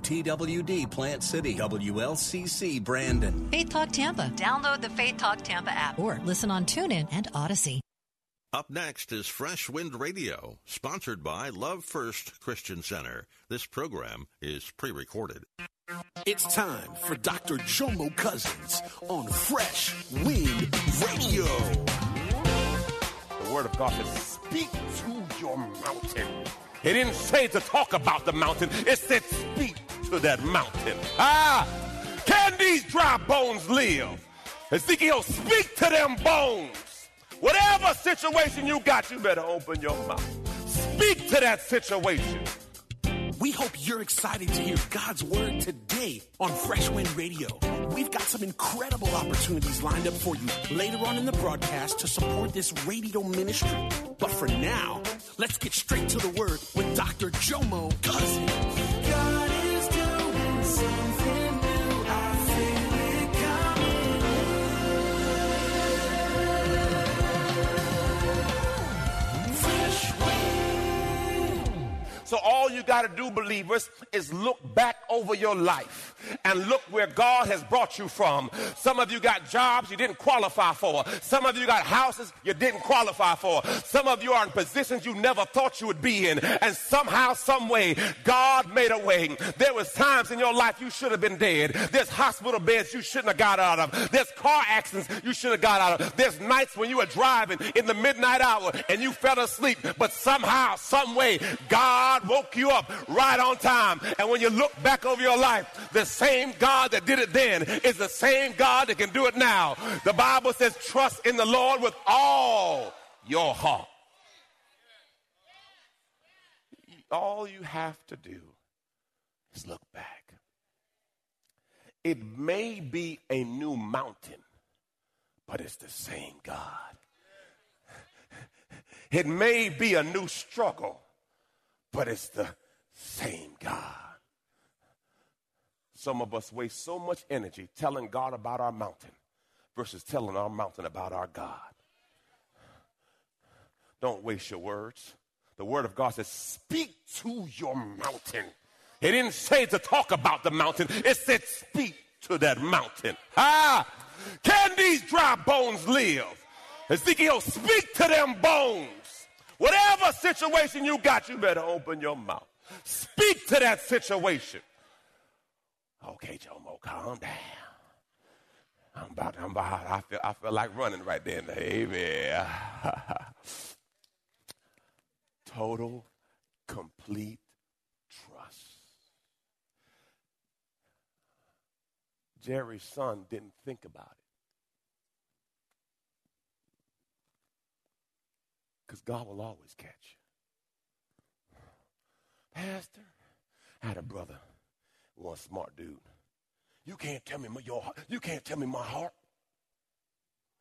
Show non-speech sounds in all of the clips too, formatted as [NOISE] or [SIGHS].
TWD Plant City, WLCC Brandon. Faith Talk Tampa. Download the Faith Talk Tampa app or listen on TuneIn and Odyssey. Up next is Fresh Wind Radio, sponsored by Love First Christian Center. This program is pre recorded. It's time for Dr. Jomo Cousins on Fresh Wind Radio. The Word of God says, Speak to your mountain. It didn't say to talk about the mountain, it said, Speak to that mountain. Ah, can these dry bones live? Ezekiel, speak to them bones. Whatever situation you got, you better open your mouth. Speak to that situation. We hope you're excited to hear God's word today on Fresh Wind Radio. We've got some incredible opportunities lined up for you later on in the broadcast to support this radio ministry. But for now, let's get straight to the word with Dr. Jomo Cousins. Doing So all you got to do, believers, is look back over your life and look where God has brought you from. Some of you got jobs you didn't qualify for. Some of you got houses you didn't qualify for. Some of you are in positions you never thought you would be in. And somehow, some way, God made a way. There was times in your life you should have been dead. There's hospital beds you shouldn't have got out of. There's car accidents you should have got out of. There's nights when you were driving in the midnight hour and you fell asleep. But somehow, some way, God woke you up right on time. And when you look back over your life, the same God that did it then is the same God that can do it now. The Bible says, trust in the Lord with all your heart. All you have to do is look back. It may be a new mountain, but it's the same God. It may be a new struggle, but it's the same God. Some of us waste so much energy telling God about our mountain versus telling our mountain about our God. Don't waste your words. The word of God says, Speak to your mountain. It didn't say to talk about the mountain, it said, Speak to that mountain. Ah, can these dry bones live? Ezekiel, speak to them bones. Whatever situation you got, you better open your mouth. Speak to that situation. Okay, Jomo, calm down. I'm about, I'm about, I feel, I feel like running right there in the amen. [LAUGHS] Total, complete trust. Jerry's son didn't think about it. Because God will always catch you. Pastor, I had a brother, one smart dude. You can't tell me my, your. You can't tell me my heart.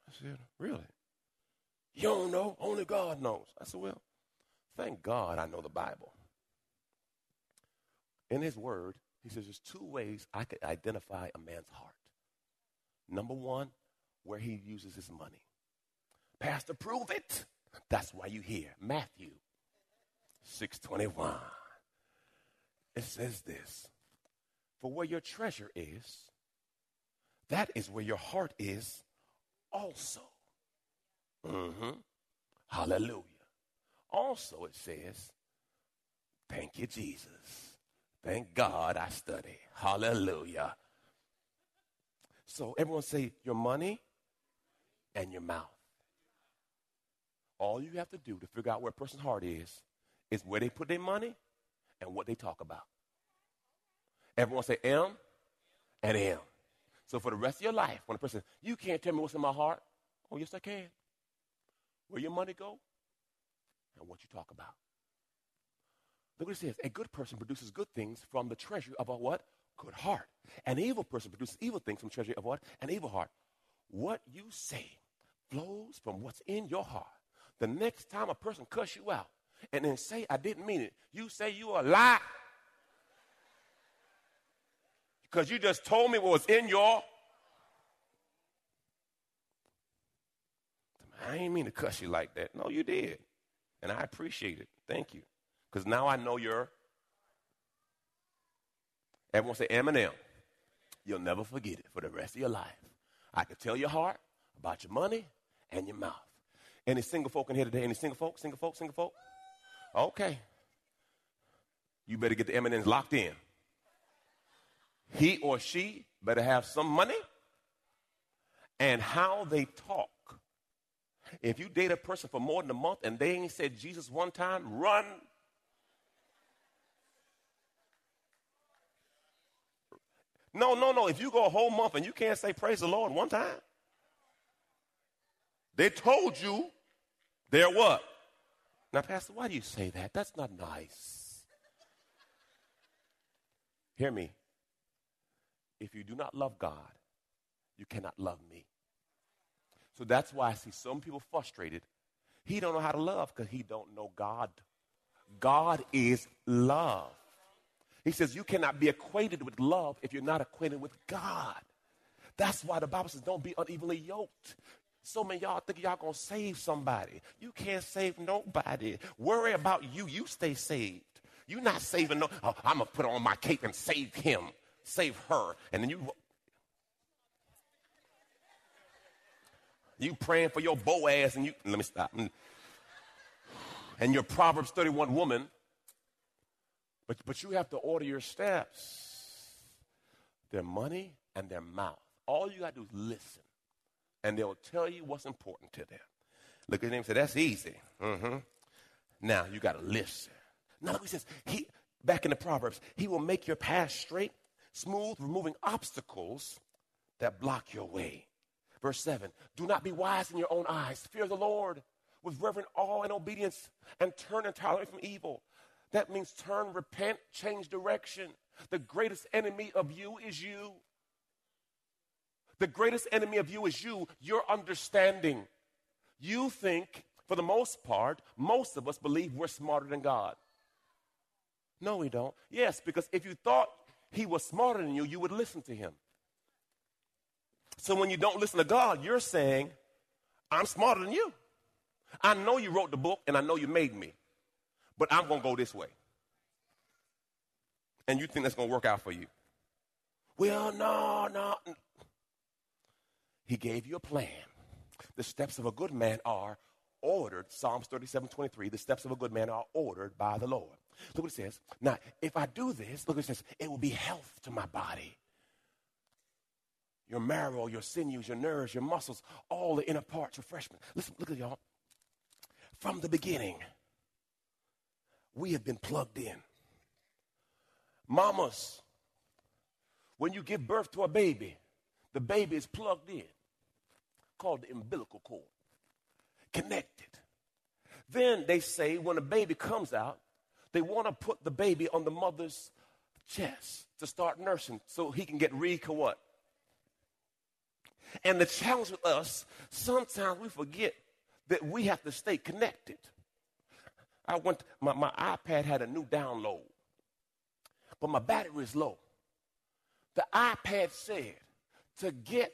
I said, really? You don't know? Only God knows. I said, well, thank God I know the Bible. In his word, he says there's two ways I could identify a man's heart. Number one, where he uses his money. Pastor, prove it. That's why you hear Matthew 621. It says this For where your treasure is, that is where your heart is also. Mm-hmm. Hallelujah. Also, it says, Thank you, Jesus. Thank God I study. Hallelujah. So, everyone say, Your money and your mouth. All you have to do to figure out where a person's heart is, is where they put their money and what they talk about. Everyone say M and M. So for the rest of your life, when a person, you can't tell me what's in my heart. Oh, yes, I can. Where your money go and what you talk about. Look what it says. A good person produces good things from the treasure of a what? Good heart. An evil person produces evil things from the treasure of what? An evil heart. What you say flows from what's in your heart. The next time a person cuss you out and then say, I didn't mean it, you say you a lie. Because you just told me what was in your I ain't mean to cuss you like that. No, you did. And I appreciate it. Thank you. Because now I know you're. Everyone say M&M. You'll never forget it for the rest of your life. I can tell your heart about your money and your mouth. Any single folk in here today? Any single folk? Single folk? Single folk? Okay. You better get the M&Ms locked in. He or she better have some money and how they talk if you date a person for more than a month and they ain't said Jesus one time, run. No, no, no. If you go a whole month and you can't say praise the Lord one time, they told you they're what? Now, Pastor, why do you say that? That's not nice. Hear me. If you do not love God, you cannot love me. So that's why I see some people frustrated. He don't know how to love because he don't know God. God is love. He says you cannot be acquainted with love if you're not acquainted with God. That's why the Bible says don't be unevenly yoked. So many y'all think y'all gonna save somebody. You can't save nobody. Worry about you. You stay saved. You're not saving no. Oh, I'm gonna put on my cape and save him, save her, and then you You praying for your Boaz and you, let me stop. And your Proverbs 31 woman, but, but you have to order your steps. Their money and their mouth. All you got to do is listen. And they'll tell you what's important to them. Look at him and say, that's easy. Mm-hmm. Now you got to listen. Now he says, he, back in the Proverbs, he will make your path straight, smooth, removing obstacles that block your way. Verse 7 Do not be wise in your own eyes. Fear the Lord with reverent awe and obedience and turn entirely from evil. That means turn, repent, change direction. The greatest enemy of you is you. The greatest enemy of you is you, your understanding. You think, for the most part, most of us believe we're smarter than God. No, we don't. Yes, because if you thought he was smarter than you, you would listen to him. So when you don't listen to God, you're saying, I'm smarter than you. I know you wrote the book and I know you made me, but I'm going to go this way. And you think that's going to work out for you. Well, no, no. He gave you a plan. The steps of a good man are ordered. Psalms 37 23. The steps of a good man are ordered by the Lord. Look what it says. Now, if I do this, look what it says, it will be health to my body your marrow, your sinews, your nerves, your muscles, all the inner parts, refreshment. Listen, look at y'all. From the beginning, we have been plugged in. Mamas, when you give birth to a baby, the baby is plugged in, called the umbilical cord, connected. Then they say when a baby comes out, they want to put the baby on the mother's chest to start nursing so he can get re what? And the challenge with us, sometimes we forget that we have to stay connected. I went, my, my iPad had a new download, but my battery is low. The iPad said to get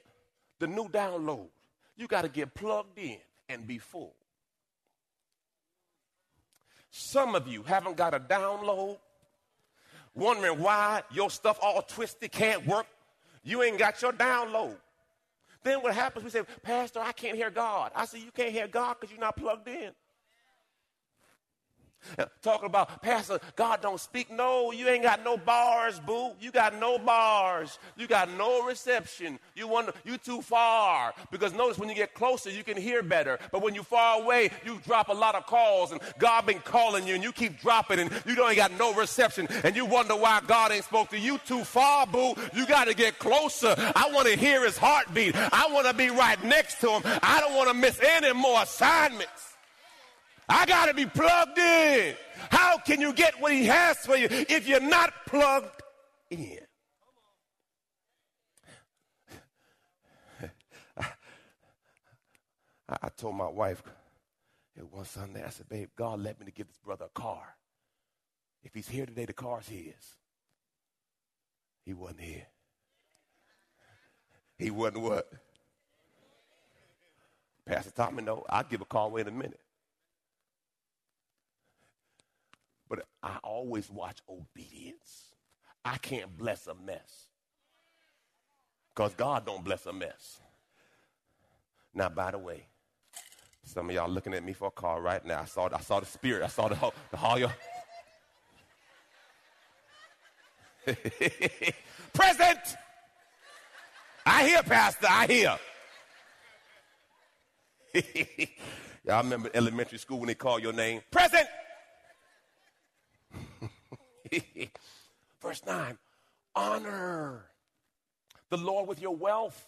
the new download, you got to get plugged in and be full. Some of you haven't got a download, wondering why your stuff all twisted can't work. You ain't got your download. Then what happens, we say, Pastor, I can't hear God. I say, You can't hear God because you're not plugged in. Talking about, Pastor, God don't speak. No, you ain't got no bars, boo. You got no bars. You got no reception. You wonder, you too far. Because notice when you get closer, you can hear better. But when you far away, you drop a lot of calls and God been calling you and you keep dropping and you don't got no reception and you wonder why God ain't spoke to you too far, boo. You got to get closer. I want to hear his heartbeat. I want to be right next to him. I don't want to miss any more assignments. I got to be plugged in. How can you get what he has for you if you're not plugged in? I, I told my wife it one Sunday, I said, babe, God led me to give this brother a car. If he's here today, the car's his. He wasn't here. He wasn't what? Pastor me, no, I'll give a car away in a minute. But I always watch obedience. I can't bless a mess. Because God don't bless a mess. Now, by the way, some of y'all looking at me for a car right now. I saw, I saw the spirit. I saw the, whole, the hall. [LAUGHS] Present. I hear, Pastor. I hear. [LAUGHS] y'all remember elementary school when they call your name? Present. [LAUGHS] Verse 9 honor the Lord with your wealth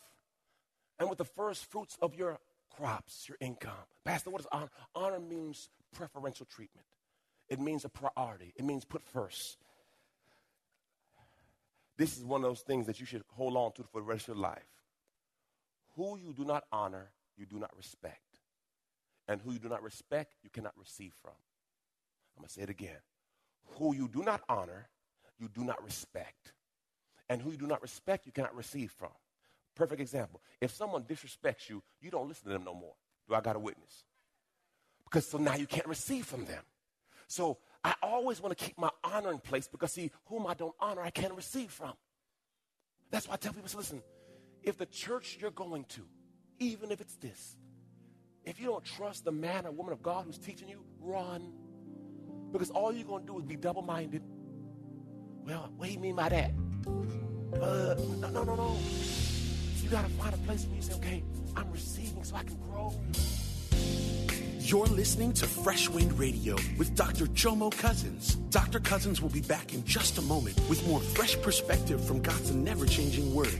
and with the first fruits of your crops, your income. Pastor, what is honor? Honor means preferential treatment, it means a priority, it means put first. This is one of those things that you should hold on to for the rest of your life. Who you do not honor, you do not respect. And who you do not respect, you cannot receive from. I'm going to say it again. Who you do not honor, you do not respect. And who you do not respect, you cannot receive from. Perfect example. If someone disrespects you, you don't listen to them no more. Do I got a witness? Because so now you can't receive from them. So I always want to keep my honor in place because, see, whom I don't honor, I can't receive from. That's why I tell people, listen, if the church you're going to, even if it's this, if you don't trust the man or woman of God who's teaching you, run. Because all you're going to do is be double minded. Well, what do you mean by that? Uh, no, no, no, no. You got to find a place where you say, okay, I'm receiving so I can grow. You're listening to Fresh Wind Radio with Dr. Jomo Cousins. Dr. Cousins will be back in just a moment with more fresh perspective from God's never changing word.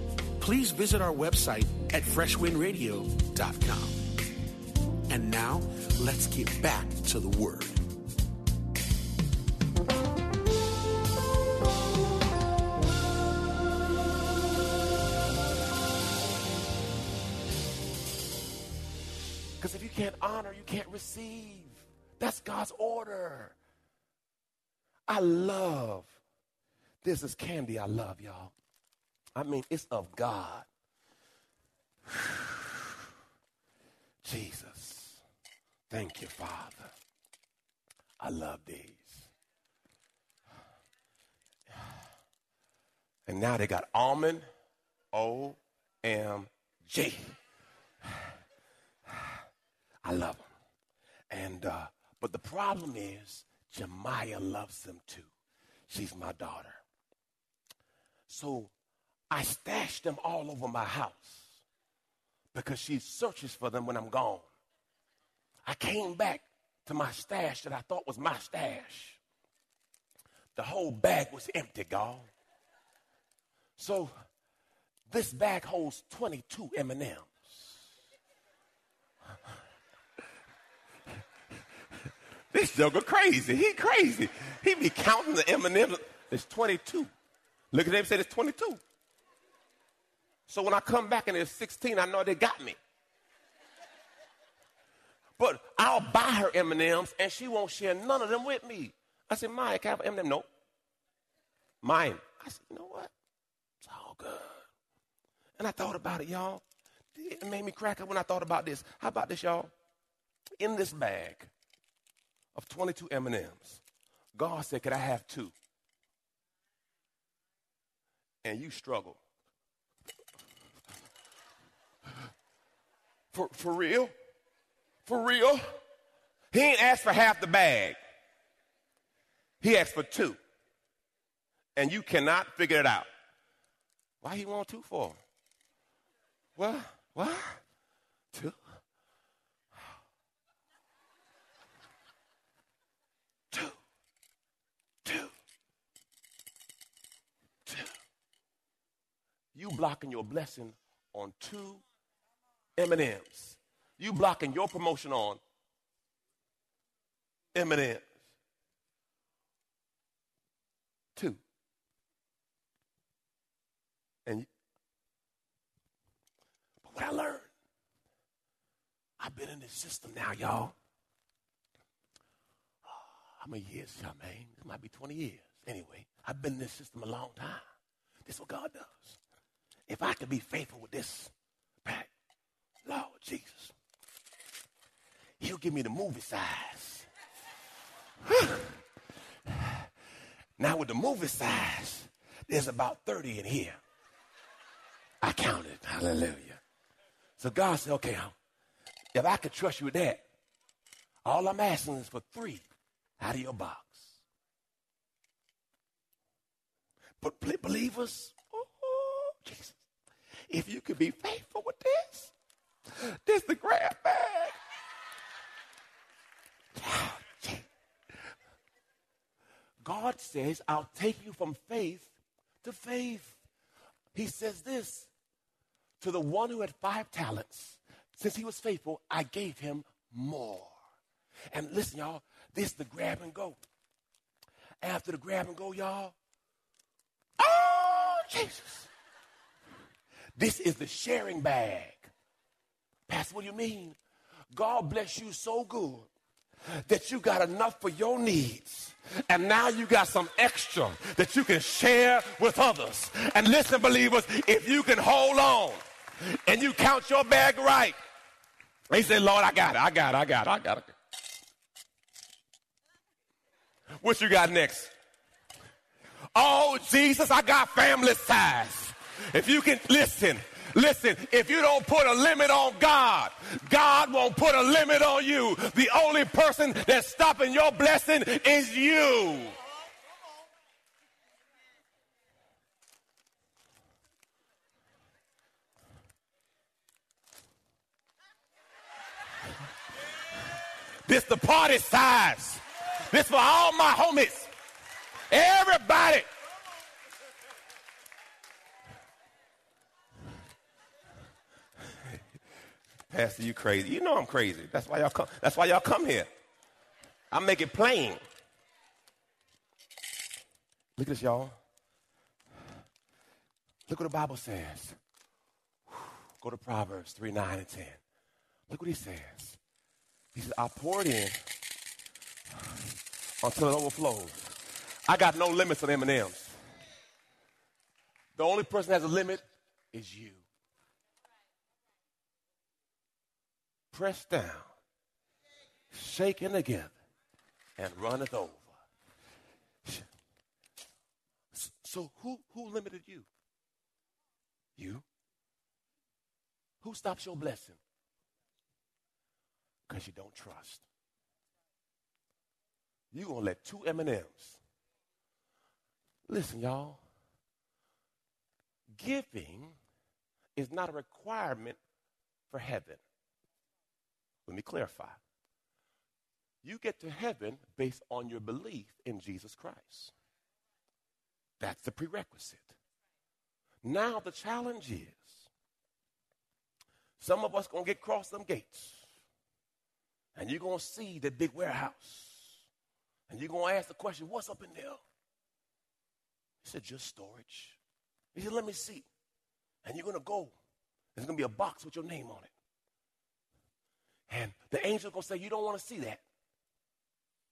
please visit our website at freshwindradio.com. And now, let's get back to the Word. Because if you can't honor, you can't receive. That's God's order. I love this is candy I love, y'all. I mean, it's of God. [SIGHS] Jesus. Thank you, Father. I love these. And now they got almond, O M G. [SIGHS] I love them. And uh, but the problem is Jemiah loves them too. She's my daughter. So I stashed them all over my house because she searches for them when I'm gone. I came back to my stash that I thought was my stash. The whole bag was empty, God. So This bag holds 22 M&Ms. this joker crazy. He crazy. He be counting the M&Ms. It's 22. Look at them say it's 22. So when I come back and it's 16, I know they got me. But I'll buy her M&Ms and she won't share none of them with me. I said, Maya, can I have an M&M? No. Mine. I said, you know what? It's all good. And I thought about it, y'all. It made me crack up when I thought about this. How about this, y'all? In this bag of 22 M&Ms, God said, could I have two? And you struggle. For, for real? For real? He ain't asked for half the bag. He asked for two. And you cannot figure it out. Why he want two for? What? What? Two? Two. Two. Two. You blocking your blessing on two M&Ms. You blocking your promotion on M&Ms. Two. And but what I learned, I've been in this system now, y'all. Ah, how many years, y'all, man? It might be 20 years. Anyway, I've been in this system a long time. This is what God does. If I could be faithful with this Lord Jesus, He'll give me the movie size. [SIGHS] now, with the movie size, there's about 30 in here. I counted. Hallelujah. So God said, okay, if I could trust you with that, all I'm asking is for three out of your box. But believers, oh, Jesus, if you could be faithful with this, this the grab bag. God says, I'll take you from faith to faith. He says this to the one who had five talents. Since he was faithful, I gave him more. And listen, y'all, this is the grab and go. After the grab and go, y'all, oh, Jesus. This is the sharing bag. Pastor, what do you mean? God bless you so good that you got enough for your needs. And now you got some extra that you can share with others. And listen, believers, if you can hold on and you count your bag right, he said, Lord, I got it, I got it, I got it, I got it. What you got next? Oh, Jesus, I got family size. If you can listen, Listen, if you don't put a limit on God, God won't put a limit on you. The only person that's stopping your blessing is you. This the party size. This for all my homies. Everybody. Pastor, you crazy. You know I'm crazy. That's why y'all come. That's why y'all come here. I make it plain. Look at this, y'all. Look what the Bible says. Go to Proverbs 3, 9, and 10. Look what he says. He says, I poured in until it overflows. I got no limits on M&Ms. The only person that has a limit is you. Pressed down, shaken together, and runneth over. So who, who limited you? You. Who stops your blessing? Because you don't trust. You're going to let two M&Ms. Listen, y'all. Giving is not a requirement for heaven. Let me clarify. You get to heaven based on your belief in Jesus Christ. That's the prerequisite. Now the challenge is some of us going to get across them gates and you're going to see the big warehouse and you're going to ask the question, what's up in there? He said, just storage. He said, let me see. And you're going to go. There's going to be a box with your name on it. And the angel's going to say, you don't want to see that.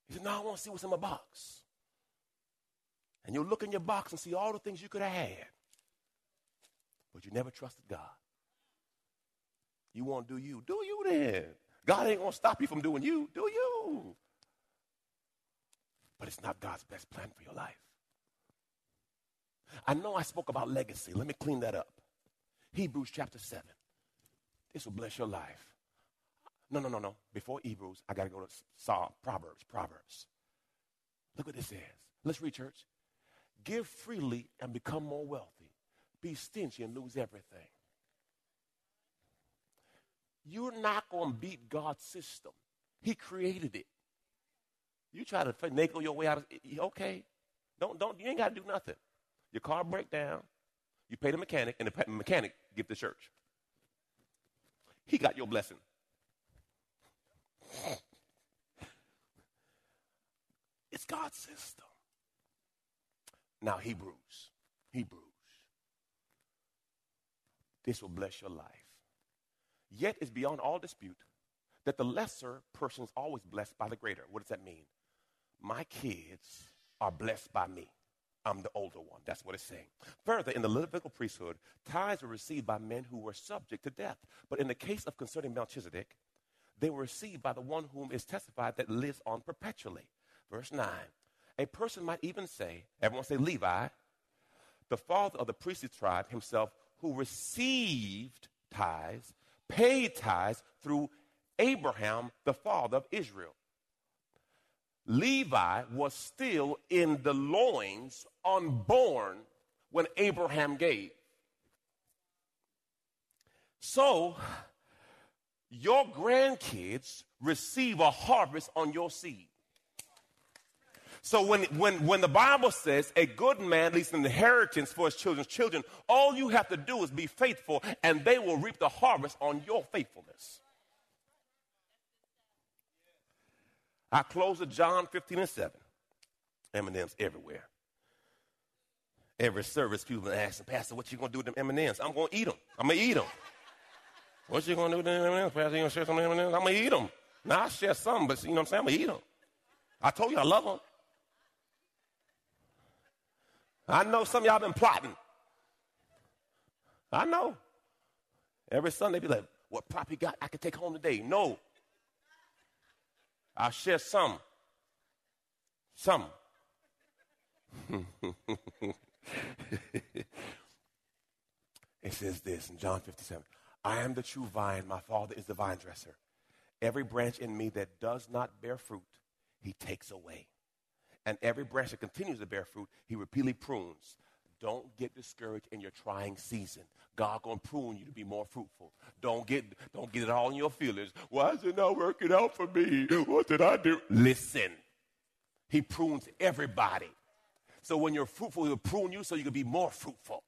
He said, no, I want to see what's in my box. And you'll look in your box and see all the things you could have had. But you never trusted God. You want to do you. Do you then. God ain't going to stop you from doing you. Do you. But it's not God's best plan for your life. I know I spoke about legacy. Let me clean that up. Hebrews chapter 7. This will bless your life. No, no, no, no. Before Hebrews, I got to go to Psalm, Proverbs, Proverbs. Look what this says. Let's read, church. Give freely and become more wealthy. Be stingy and lose everything. You're not going to beat God's system. He created it. You try to finagle your way out of it, okay. Don't, don't, you ain't got to do nothing. Your car break down, you pay the mechanic, and the mechanic give the church. He got your blessing. It's God's system. Now, Hebrews. Hebrews. This will bless your life. Yet it's beyond all dispute that the lesser person is always blessed by the greater. What does that mean? My kids are blessed by me. I'm the older one. That's what it's saying. Further, in the Levitical priesthood, tithes were received by men who were subject to death. But in the case of concerning Melchizedek, they were received by the one whom is testified that lives on perpetually. Verse 9. A person might even say, everyone say Levi, the father of the priestly tribe himself, who received tithes, paid tithes through Abraham, the father of Israel. Levi was still in the loins, unborn, when Abraham gave. So, your grandkids receive a harvest on your seed. So when, when, when the Bible says a good man leaves an inheritance for his children's children, all you have to do is be faithful and they will reap the harvest on your faithfulness. I close with John 15 and 7. M&M's everywhere. Every service, people are asking, Pastor, what you going to do with them M&M's? I'm going to eat them. I'm going to eat them. What you to do with them M&M's? Pastor, you to share some M&M's? I'm to eat them. Now, I share some, but you know what I'm saying? I'm to eat them. I told you I love them. I know some y'all been plotting. I know. Every Sunday, be like, what prop you got I can take home today? No. I'll share some. Some. [LAUGHS] it says this in John 57 I am the true vine, my Father is the vine dresser. Every branch in me that does not bear fruit, he takes away. And every branch that continues to bear fruit, he repeatedly prunes. Don't get discouraged in your trying season. God gonna prune you to be more fruitful. Don't get don't get it all in your feelings. Why is it not working out for me? What did I do? Listen. He prunes everybody. So when you're fruitful, he'll prune you so you can be more fruitful.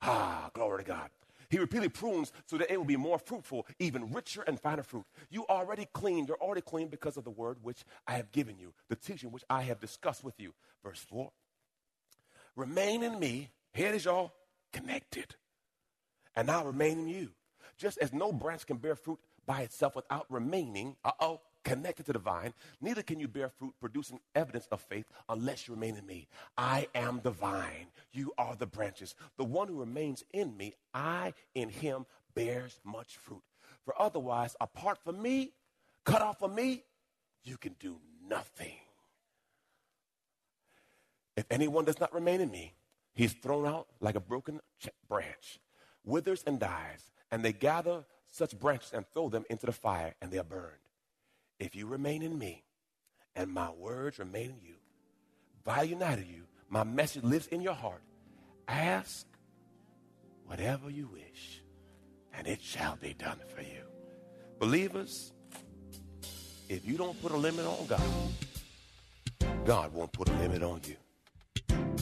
Ah, glory to God. He repeatedly prunes so that it will be more fruitful, even richer and finer fruit. You already clean. You're already clean because of the word which I have given you, the teaching which I have discussed with you. Verse 4. Remain in me. Here it is, y'all. Connected. And I'll remain in you. Just as no branch can bear fruit by itself without remaining, uh oh, connected to the vine, neither can you bear fruit producing evidence of faith unless you remain in me. I am the vine, you are the branches. The one who remains in me, I in him bears much fruit. For otherwise, apart from me, cut off from me, you can do nothing. If anyone does not remain in me, he's thrown out like a broken branch, withers and dies, and they gather such branches and throw them into the fire, and they are burned. If you remain in me and my words remain in you, by united you, my message lives in your heart. Ask whatever you wish, and it shall be done for you. Believers, if you don't put a limit on God, God won't put a limit on you.